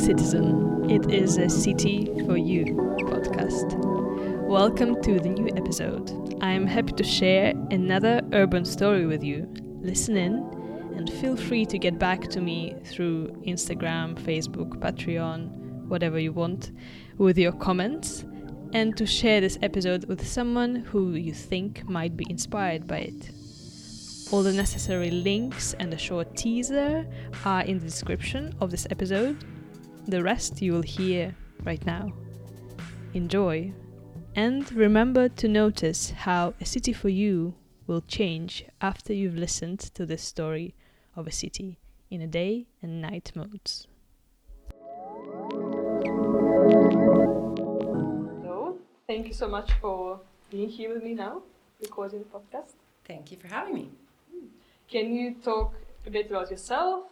citizen. It is a City for You podcast. Welcome to the new episode. I am happy to share another urban story with you. Listen in and feel free to get back to me through Instagram, Facebook, Patreon, whatever you want, with your comments and to share this episode with someone who you think might be inspired by it. All the necessary links and a short teaser are in the description of this episode. The rest you will hear right now. Enjoy. And remember to notice how a city for you will change after you've listened to this story of a city in a day and night modes. So, thank you so much for being here with me now, recording the podcast. Thank you for having me. Hmm. Can you talk a bit about yourself,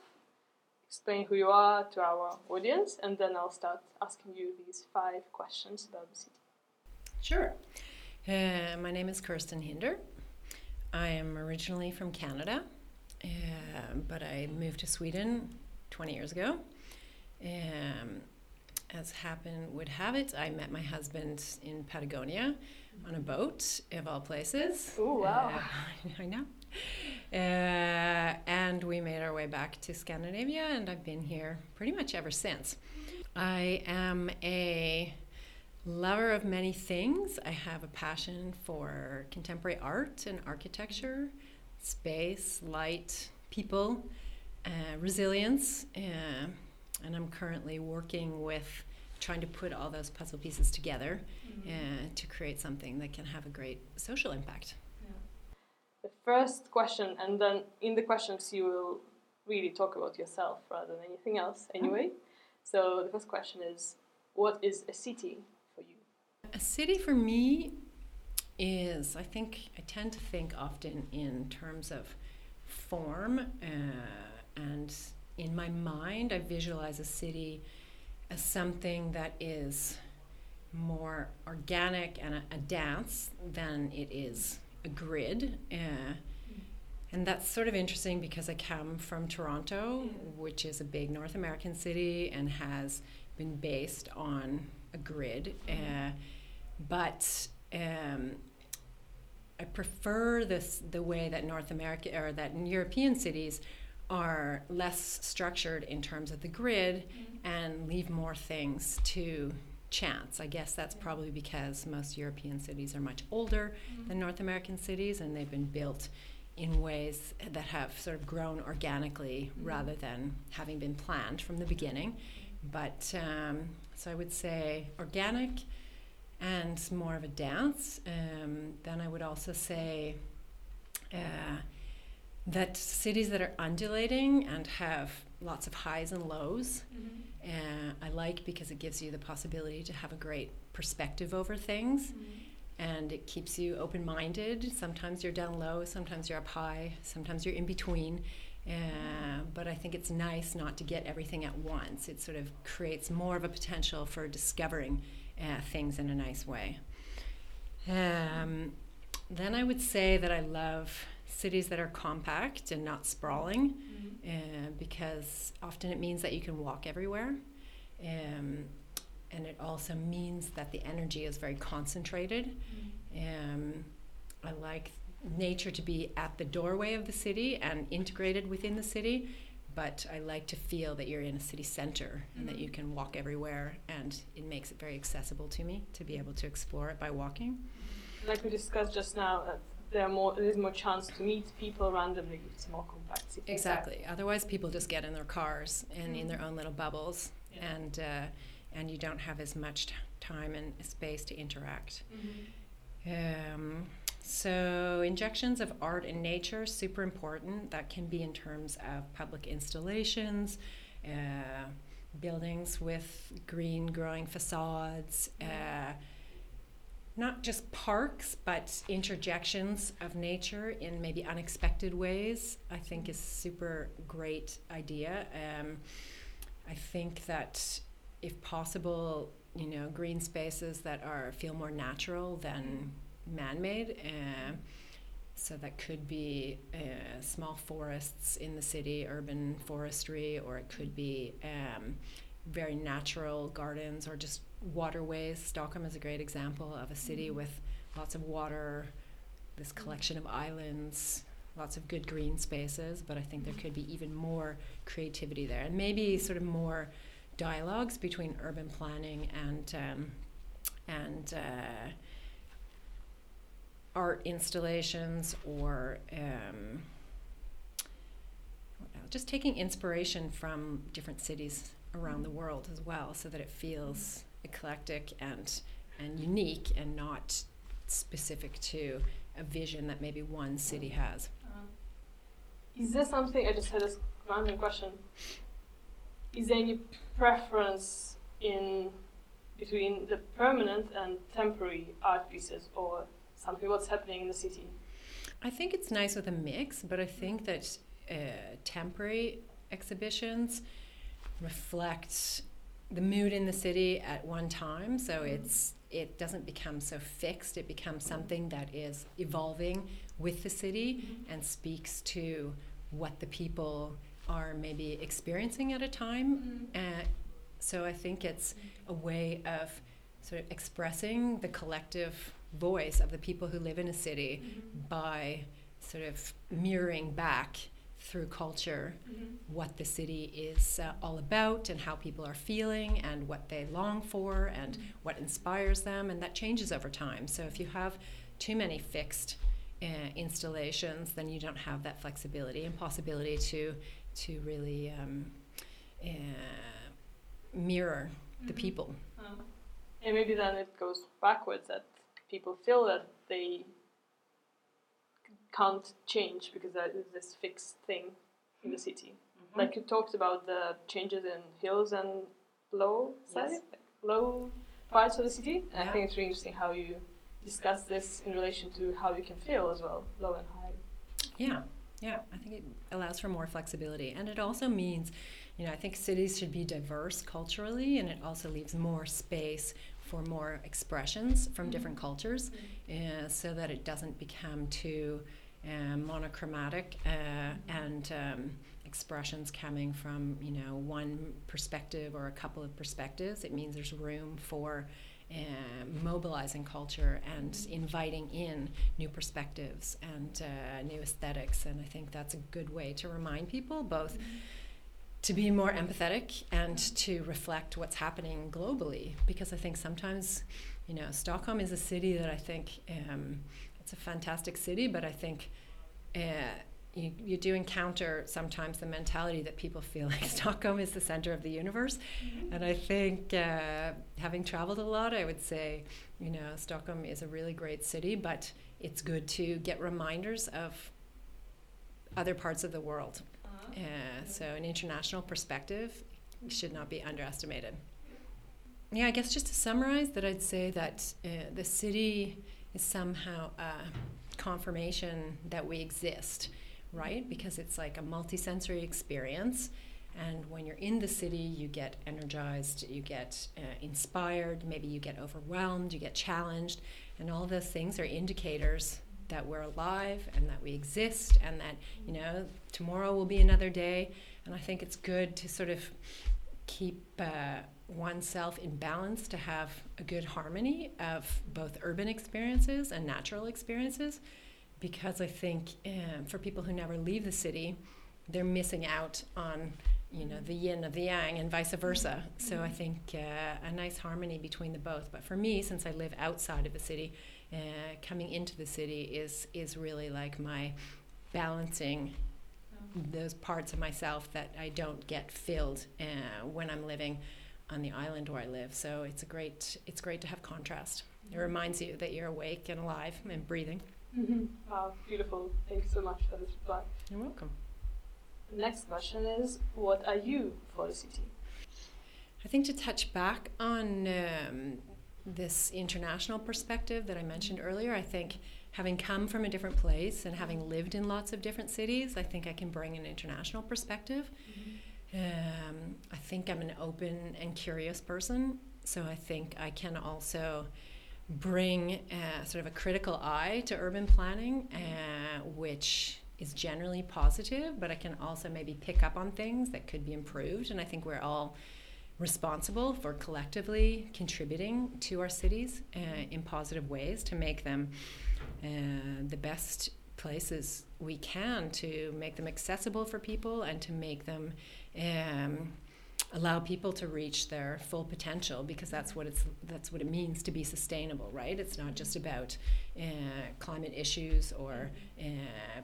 explain who you are to our audience, and then I'll start asking you these five questions about the city. Sure. Uh, my name is Kirsten Hinder. I am originally from Canada, uh, but I moved to Sweden 20 years ago. Um, as happen would have it, I met my husband in Patagonia on a boat, of all places. Oh, wow. Uh, I know. Uh, and we made our way back to Scandinavia, and I've been here pretty much ever since. I am a lover of many things. I have a passion for contemporary art and architecture, space, light, people, uh, resilience, uh, and I'm currently working with trying to put all those puzzle pieces together mm-hmm. uh, to create something that can have a great social impact. The first question, and then in the questions, you will really talk about yourself rather than anything else, anyway. Oh. So the first question is What is a city for you? A city for me is, I think, I tend to think often in terms of form uh, and in my mind, I visualize a city as something that is more organic and a, a dance than it is a grid. Uh, and that's sort of interesting because I come from Toronto, which is a big North American city and has been based on a grid. Uh, but um, I prefer this the way that North America or that European cities are less structured in terms of the grid mm-hmm. and leave more things to chance. I guess that's probably because most European cities are much older mm-hmm. than North American cities and they've been built in ways that have sort of grown organically mm-hmm. rather than having been planned from the beginning. But um, so I would say organic and more of a dance. Um, then I would also say uh, that cities that are undulating and have lots of highs and lows, mm-hmm. uh, I like because it gives you the possibility to have a great perspective over things. Mm-hmm. And it keeps you open minded. Sometimes you're down low, sometimes you're up high, sometimes you're in between. Uh, but I think it's nice not to get everything at once. It sort of creates more of a potential for discovering uh, things in a nice way. Um, then I would say that I love cities that are compact and not sprawling mm-hmm. uh, because often it means that you can walk everywhere. Um, and it also means that the energy is very concentrated. Mm-hmm. Um, I like nature to be at the doorway of the city and integrated within the city, but I like to feel that you're in a city center mm-hmm. and that mm-hmm. you can walk everywhere, and it makes it very accessible to me to be able to explore it by walking. Like we discussed just now, uh, there are more there's more chance to meet people randomly it's more compact exactly otherwise people just get in their cars and mm. in their own little bubbles yeah. and uh, and you don't have as much t- time and space to interact mm-hmm. um, so injections of art and nature super important that can be in terms of public installations uh, buildings with green growing facades uh, not just parks, but interjections of nature in maybe unexpected ways, I think is super great idea. Um, I think that if possible, you know, green spaces that are feel more natural than man-made. Uh, so that could be uh, small forests in the city, urban forestry, or it could be um, very natural gardens or just waterways. Stockholm is a great example of a city with lots of water, this collection of islands, lots of good green spaces, but I think there could be even more creativity there. And maybe sort of more dialogues between urban planning and um, and uh, art installations or um, just taking inspiration from different cities around the world as well so that it feels eclectic and and unique and not specific to a vision that maybe one city has. Uh, is there something I just had a random question? Is there any preference in between the permanent and temporary art pieces or something what's happening in the city? I think it's nice with a mix, but I think that uh, temporary exhibitions reflect the mood in the city at one time. So mm-hmm. it's it doesn't become so fixed. It becomes something that is evolving with the city mm-hmm. and speaks to what the people are maybe experiencing at a time. Mm-hmm. Uh, so I think it's a way of sort of expressing the collective voice of the people who live in a city mm-hmm. by sort of mirroring back through culture mm-hmm. what the city is uh, all about and how people are feeling and what they long for and mm-hmm. what inspires them and that changes over time so if you have too many fixed uh, installations then you don't have that flexibility and possibility to to really um, uh, mirror the mm-hmm. people uh, and maybe then it goes backwards that people feel that they can't change because there is this fixed thing in the city. Mm-hmm. Like you talked about the changes in hills and low side, yes. low parts of the city. Yeah. I think it's really interesting how you discuss this in relation to how you can feel as well, low and high. Yeah, yeah. I think it allows for more flexibility, and it also means, you know, I think cities should be diverse culturally, and it also leaves more space for more expressions from mm-hmm. different cultures, mm-hmm. uh, so that it doesn't become too um, monochromatic uh, and um, expressions coming from you know one perspective or a couple of perspectives. It means there's room for uh, mobilizing culture and inviting in new perspectives and uh, new aesthetics. And I think that's a good way to remind people both to be more empathetic and to reflect what's happening globally. Because I think sometimes, you know, Stockholm is a city that I think. Um, it's a fantastic city, but I think uh, you, you do encounter sometimes the mentality that people feel like Stockholm is the center of the universe. Mm-hmm. And I think, uh, having traveled a lot, I would say, you know, Stockholm is a really great city, but it's good to get reminders of other parts of the world. Uh-huh. Uh, so, an international perspective should not be underestimated. Yeah, I guess just to summarize, that I'd say that uh, the city somehow a confirmation that we exist, right? Because it's like a multisensory experience. And when you're in the city, you get energized, you get uh, inspired, maybe you get overwhelmed, you get challenged. And all those things are indicators that we're alive and that we exist and that, you know, tomorrow will be another day. And I think it's good to sort of keep. Uh, oneself in balance to have a good harmony of both urban experiences and natural experiences because I think um, for people who never leave the city, they're missing out on you know the yin of the yang and vice versa. So I think uh, a nice harmony between the both. But for me, since I live outside of the city, uh, coming into the city is is really like my balancing those parts of myself that I don't get filled uh, when I'm living on the island where I live. So it's a great it's great to have contrast. It reminds you that you're awake and alive and breathing. Mm-hmm. Wow, beautiful. Thanks so much for this reply. You're welcome. The next question is What are you for the city? I think to touch back on um, this international perspective that I mentioned earlier, I think having come from a different place and having lived in lots of different cities, I think I can bring an international perspective. Mm-hmm. Um, I think I'm an open and curious person, so I think I can also bring uh, sort of a critical eye to urban planning, uh, which is generally positive, but I can also maybe pick up on things that could be improved. And I think we're all responsible for collectively contributing to our cities uh, in positive ways to make them uh, the best places we can to make them accessible for people and to make them um, allow people to reach their full potential because that's what it's that's what it means to be sustainable right? It's not just about uh, climate issues or uh,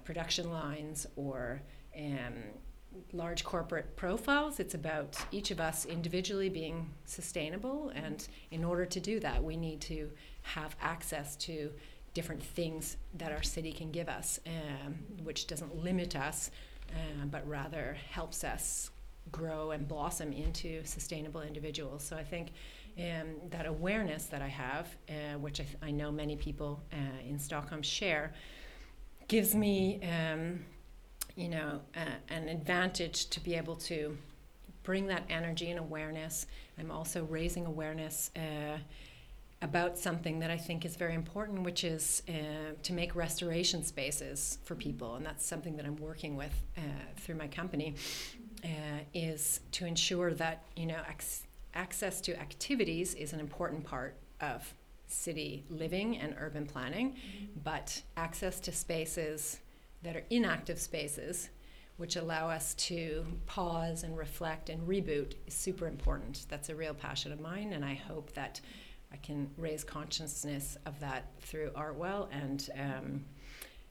production lines or um, large corporate profiles. It's about each of us individually being sustainable. And in order to do that we need to have access to different things that our city can give us um, which doesn't limit us uh, but rather helps us grow and blossom into sustainable individuals. So I think um, that awareness that I have, uh, which I, th- I, know many people uh, in Stockholm share, gives me, um, you know, an advantage to be able to bring that energy and awareness. I'm also raising awareness uh, about something that I think is very important, which is uh, to make restoration spaces for people, and that's something that I'm working with uh, through my company uh, is to ensure that you know ac- access to activities is an important part of city living and urban planning, mm-hmm. but access to spaces that are inactive spaces, which allow us to pause and reflect and reboot, is super important. That's a real passion of mine, and I hope that I can raise consciousness of that through Artwell and. Um,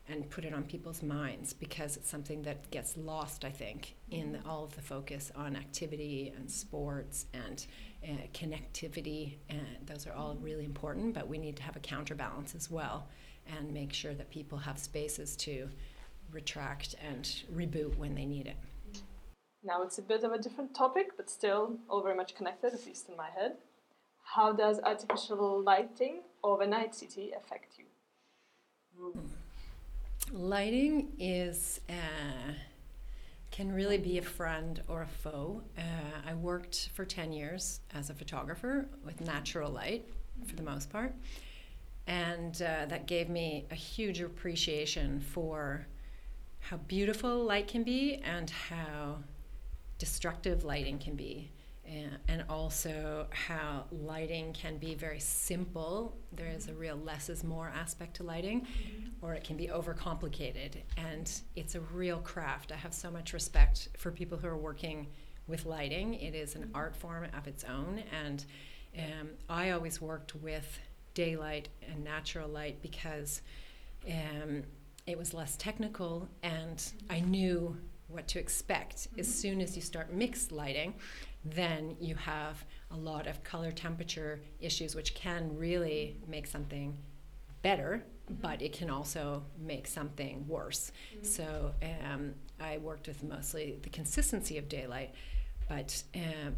and put it on people's minds because it's something that gets lost, I think, in the, all of the focus on activity and sports and uh, connectivity. And those are all really important, but we need to have a counterbalance as well and make sure that people have spaces to retract and reboot when they need it. Now it's a bit of a different topic, but still all very much connected, at least in my head. How does artificial lighting of a night city affect you? Lighting is uh, can really be a friend or a foe. Uh, I worked for ten years as a photographer with natural light for the most part, and uh, that gave me a huge appreciation for how beautiful light can be and how destructive lighting can be and also how lighting can be very simple. There is a real less is more aspect to lighting, mm-hmm. or it can be overcomplicated. And it's a real craft. I have so much respect for people who are working with lighting. It is an mm-hmm. art form of its own. And um, I always worked with daylight and natural light because um, it was less technical and I knew what to expect mm-hmm. as soon as you start mixed lighting then you have a lot of color temperature issues, which can really make something better, mm-hmm. but it can also make something worse. Mm-hmm. So um, I worked with mostly the consistency of daylight, but um,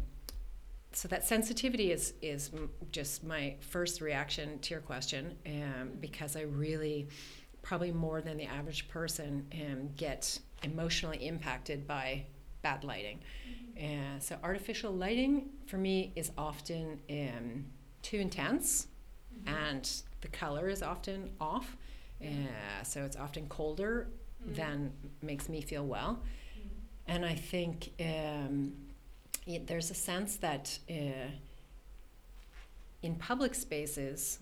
so that sensitivity is is just my first reaction to your question um, because I really probably more than the average person um, get emotionally impacted by bad lighting. Mm-hmm. Uh, so artificial lighting for me is often um, too intense, mm-hmm. and the color is often off. Uh, so it's often colder mm-hmm. than makes me feel well. Mm-hmm. And I think um, it, there's a sense that uh, in public spaces,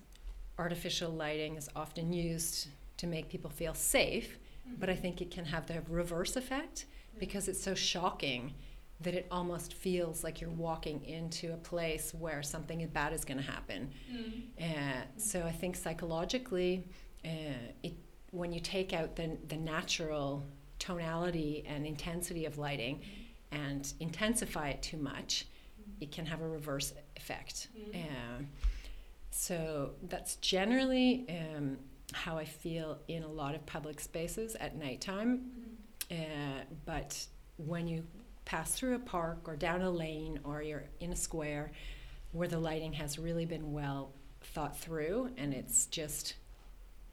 artificial lighting is often used to make people feel safe, but I mm-hmm. think it can have the reverse effect because it's so shocking that it almost feels like you're walking into a place where something bad is going to happen. Mm. Uh, so I think psychologically, uh, it, when you take out the, the natural tonality and intensity of lighting and intensify it too much, it can have a reverse effect. Mm. Uh, so that's generally um, how I feel in a lot of public spaces at nighttime. Mm. but when you pass through a park or down a lane or you're in a square where the lighting has really been well thought through and it's just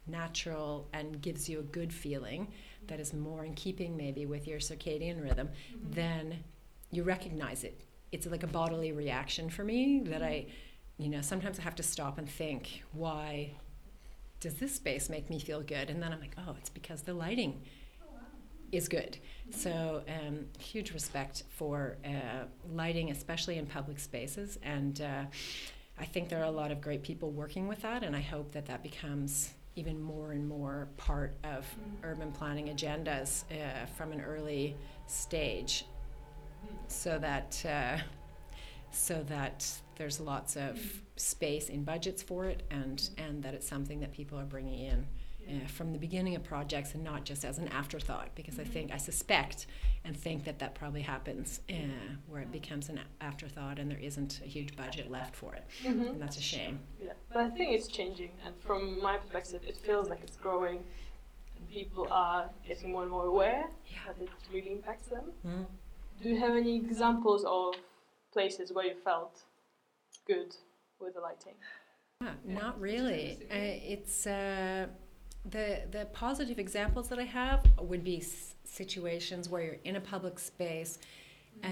natural and gives you a good feeling that is more in keeping maybe with your circadian rhythm, mm-hmm. then you recognize it. It's like a bodily reaction for me that I, you know, sometimes I have to stop and think, why does this space make me feel good? And then I'm like, oh, it's because the lighting is good. So, um, huge respect for uh, lighting, especially in public spaces. And uh, I think there are a lot of great people working with that, and I hope that that becomes even more and more part of urban planning agendas uh, from an early stage so that uh, so that there's lots of space in budgets for it and and that it's something that people are bringing in uh, from the beginning of projects and not just as an afterthought because I think I suspect and think that that probably happens uh, where it becomes an afterthought and there isn't a huge budget left for it Mm-hmm. and that's a shame Yeah, but I think it's changing, and from my perspective, it feels like it's growing, and people are getting more and more aware that it really impacts them. Mm. Do you have any examples of places where you felt good with the lighting? Yeah, not really. Uh, it's uh, the the positive examples that I have would be s- situations where you're in a public space, uh,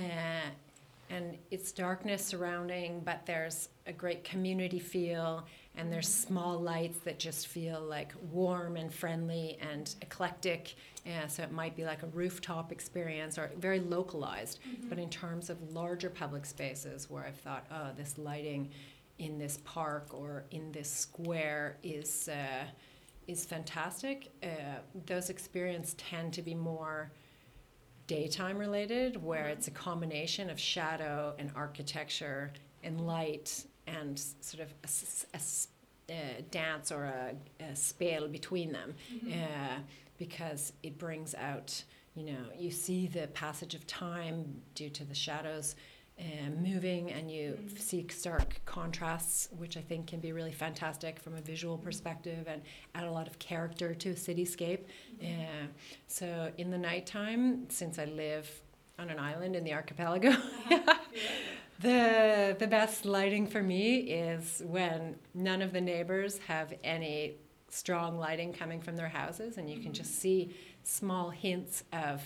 and it's darkness surrounding, but there's a great community feel, and there's small lights that just feel like warm and friendly and eclectic. Uh, so it might be like a rooftop experience or very localized. But in terms of larger public spaces where I've thought, oh, this lighting in this park or in this square is uh, is fantastic. Uh, those experiences tend to be more daytime related, where it's a combination of shadow and architecture and light and sort of a dance or a, a spell between them, uh, because it brings out. You know, you see the passage of time due to the shadows uh, moving and you f- see stark contrasts, which I think can be really fantastic from a visual perspective and add a lot of character to a cityscape. Uh, so in the nighttime, since I live on an island in the archipelago, the the best lighting for me is when none of the neighbors have any strong lighting coming from their houses, and you can just see small hints of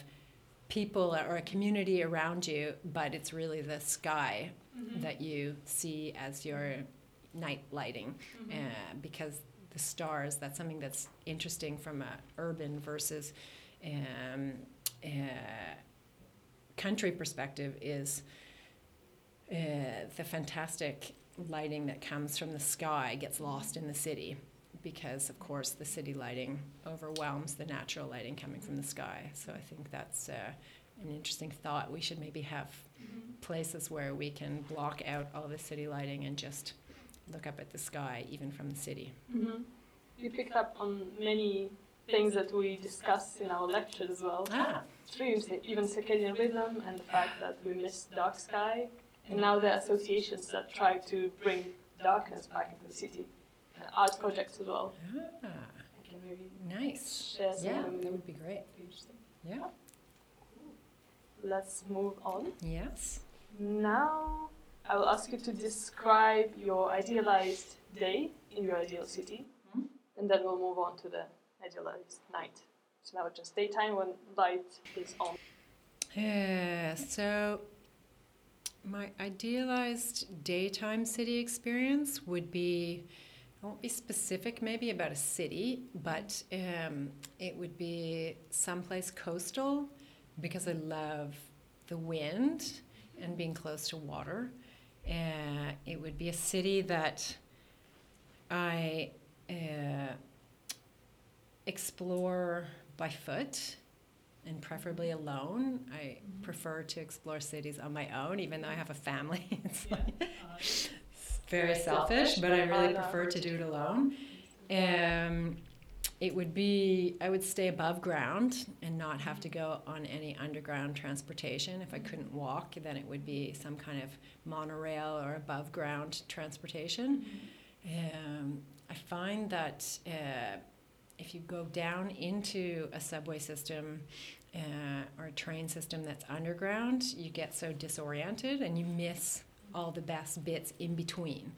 people or a community around you, but it's really the sky that you see as your night lighting uh, because the stars that's something that's interesting from a urban versus um, uh, country perspective is uh, the fantastic lighting that comes from the sky gets lost in the city because of course the city lighting overwhelms the natural lighting coming from the sky. So i think that's uh, an interesting thought. We should maybe have places where we can block out all the city lighting and just look up at the sky even from the city. Mm-hmm. You picked up on many things that we discussed in our lectures as well. ah. Even circadian rhythm, and the fact that we miss dark sky, and now there are associations that try to bring darkness back into the city, art projects as well. ah I can maybe nice share some yeah of them. that would be great Interesting. yeah Let's move on. yes Now, I will ask you to describe your idealized day in your ideal city, Mhm. and then we'll move on to the idealized night. So now it's just daytime when light is on. Yeah, so my idealized daytime city experience would be won't be specific maybe about a city, but um, it would be someplace coastal because I love the wind and being close to water. Uh, it would be a city that I uh, explore by foot and preferably alone. I prefer to explore cities on my own, even though I have a family. it's like it's very selfish, selfish, but I really prefer to do it alone. Um, it would be I would stay above ground and not have to go on any underground transportation. If I couldn't walk, then it would be some kind of monorail or above ground transportation. Um, I find that uh, if you go down into a subway system uh, or a train system that's underground, you get so disoriented and you miss all the best bits in between.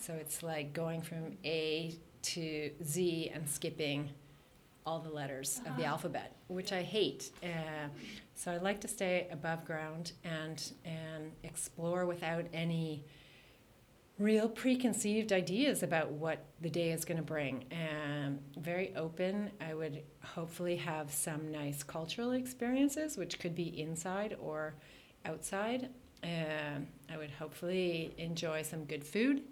So it's like going from A to Z and skipping all the letters of the alphabet, which I hate. Uh, so I like to stay above ground and and explore without any real preconceived ideas about what the day is going to bring. Um, very open. I would hopefully have some nice cultural experiences, which could be inside or outside. Um, I would hopefully enjoy some good food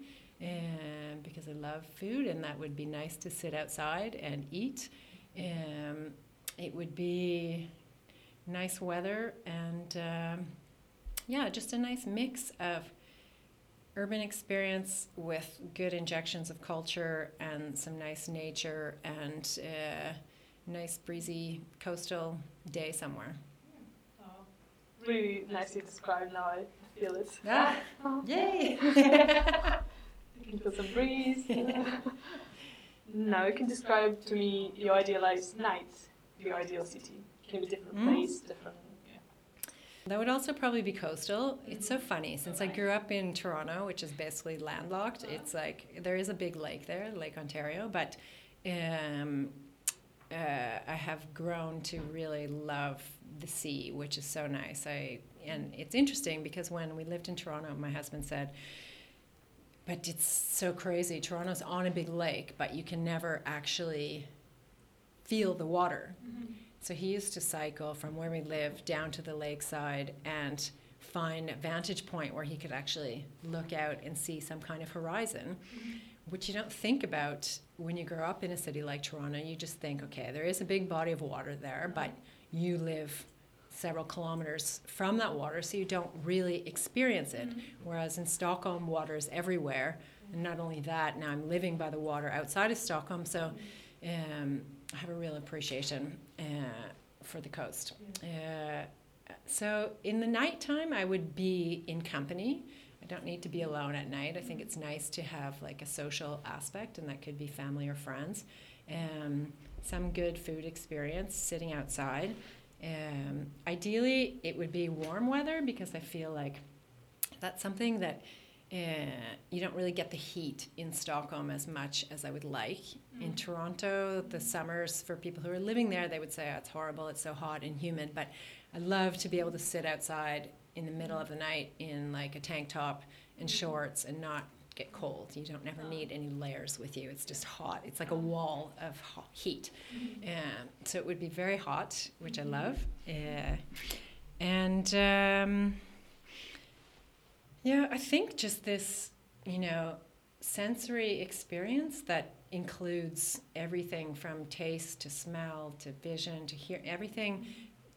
um, because I love food, and that would be nice to sit outside and eat. Um, it would be nice weather and um, yeah, just a nice mix of urban experience with good injections of culture and some nice nature and uh, nice breezy coastal day somewhere. Really nicely described now. I feel it. Ah, yay! you can feel some breeze. now you can describe to me your idealized night, your ideal city. Can be different Mm. place, different. That would also probably be coastal. It's so funny since I grew up in Toronto, which is basically landlocked. It's like there is a big lake there, Lake Ontario, but um, uh, I have grown to really love the sea, which is so nice. I and it's interesting because when we lived in Toronto, my husband said, "But it's so crazy. Toronto's on a big lake, but you can never actually feel the water." So he used to cycle from where we live down to the lakeside and find a vantage point where he could actually look out and see some kind of horizon, which you don't think about when you grow up in a city like Toronto. You just think, okay, there is a big body of water there, but you live several kilometers from that water, so you don't really experience it. Whereas in Stockholm, water is everywhere. And not only that, now I'm living by the water outside of Stockholm, so um, I have a real appreciation uh, for the coast. Uh, so in the nighttime, I would be in company. I don't need to be alone at night. I think it's nice to have like a social aspect, and that could be family or friends. Um, some good food experience, sitting outside. Um, ideally, it would be warm weather because I feel like that's something that uh, you don't really get the heat in Stockholm as much as I would like. In Toronto, the summers for people who are living there, they would say oh, it's horrible, it's so hot and humid. But I love to be able to sit outside in the middle of the night in like a tank top and shorts and not get cold. You don't never need any layers with you. It's just hot. It's like a wall of hot heat. Um, so it would be very hot, which I love. Uh, and um, yeah, I think just this, you know, sensory experience that includes everything from taste to smell to vision to hear everything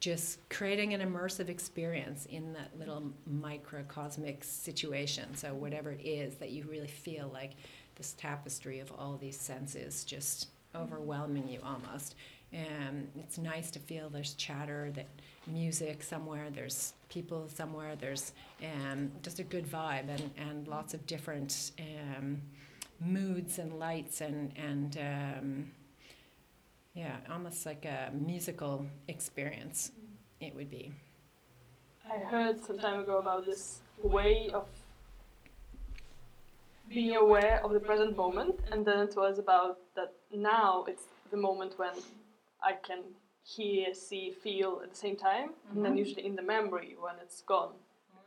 just creating an immersive experience in that little microcosmic situation. So whatever it is that you really feel like this tapestry of all these senses just overwhelming you almost. And it's nice to feel there's chatter that music somewhere there's people somewhere there's um, just a good vibe and, and lots of different um, moods and lights and and um, yeah, almost like a musical experience. It would be. I heard some time ago about this way of being aware of the present moment, and then it was about that now it's the moment when I can hear, see, feel at the same time, and then mm-hmm. usually in the memory when it's gone.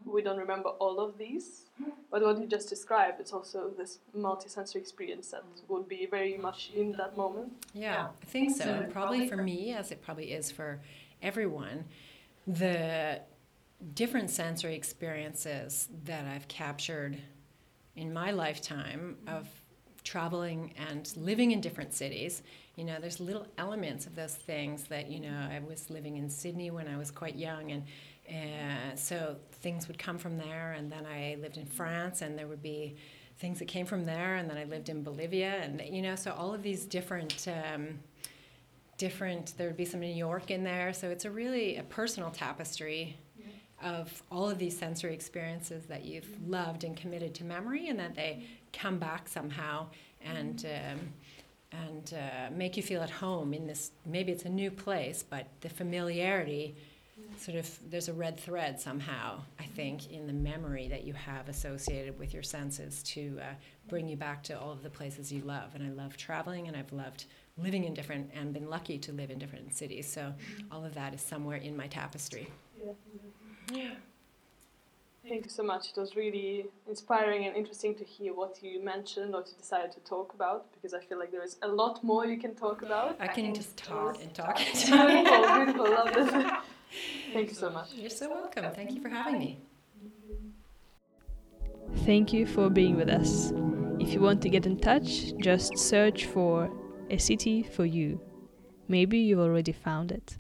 We don't remember all of these, but what you just described, it's also this multi-sensory experience that mm. would be very much in that moment. Yeah, I think so. And probably for me, as it probably is for everyone, the different sensory experiences that I've captured in my lifetime mm. of traveling and living in different cities you know there's little elements of those things that you know i was living in sydney when i was quite young and uh, so things would come from there and then i lived in france and there would be things that came from there and then i lived in bolivia and you know so all of these different um, different there would be some new york in there so it's a really a personal tapestry of all of these sensory experiences that you've loved and committed to memory and that they come back somehow and um, and uh, make you feel at home in this maybe it's a new place but the familiarity sort of there's a red thread somehow i think in the memory that you have associated with your senses to uh, bring you back to all of the places you love and i love traveling and i've loved living in different and been lucky to live in different cities so all of that is somewhere in my tapestry Yeah. yeah Thank you so much. It was really inspiring and interesting to hear what you mentioned or to decide to talk about because I feel like there is a lot more you can talk about. I can just talk and talk. beautiful, beautiful. Love this. Thank you so much. You're so welcome. Thank you for having me. Thank you for being with us. If you want to get in touch, just search for a city for you. Maybe you've already found it.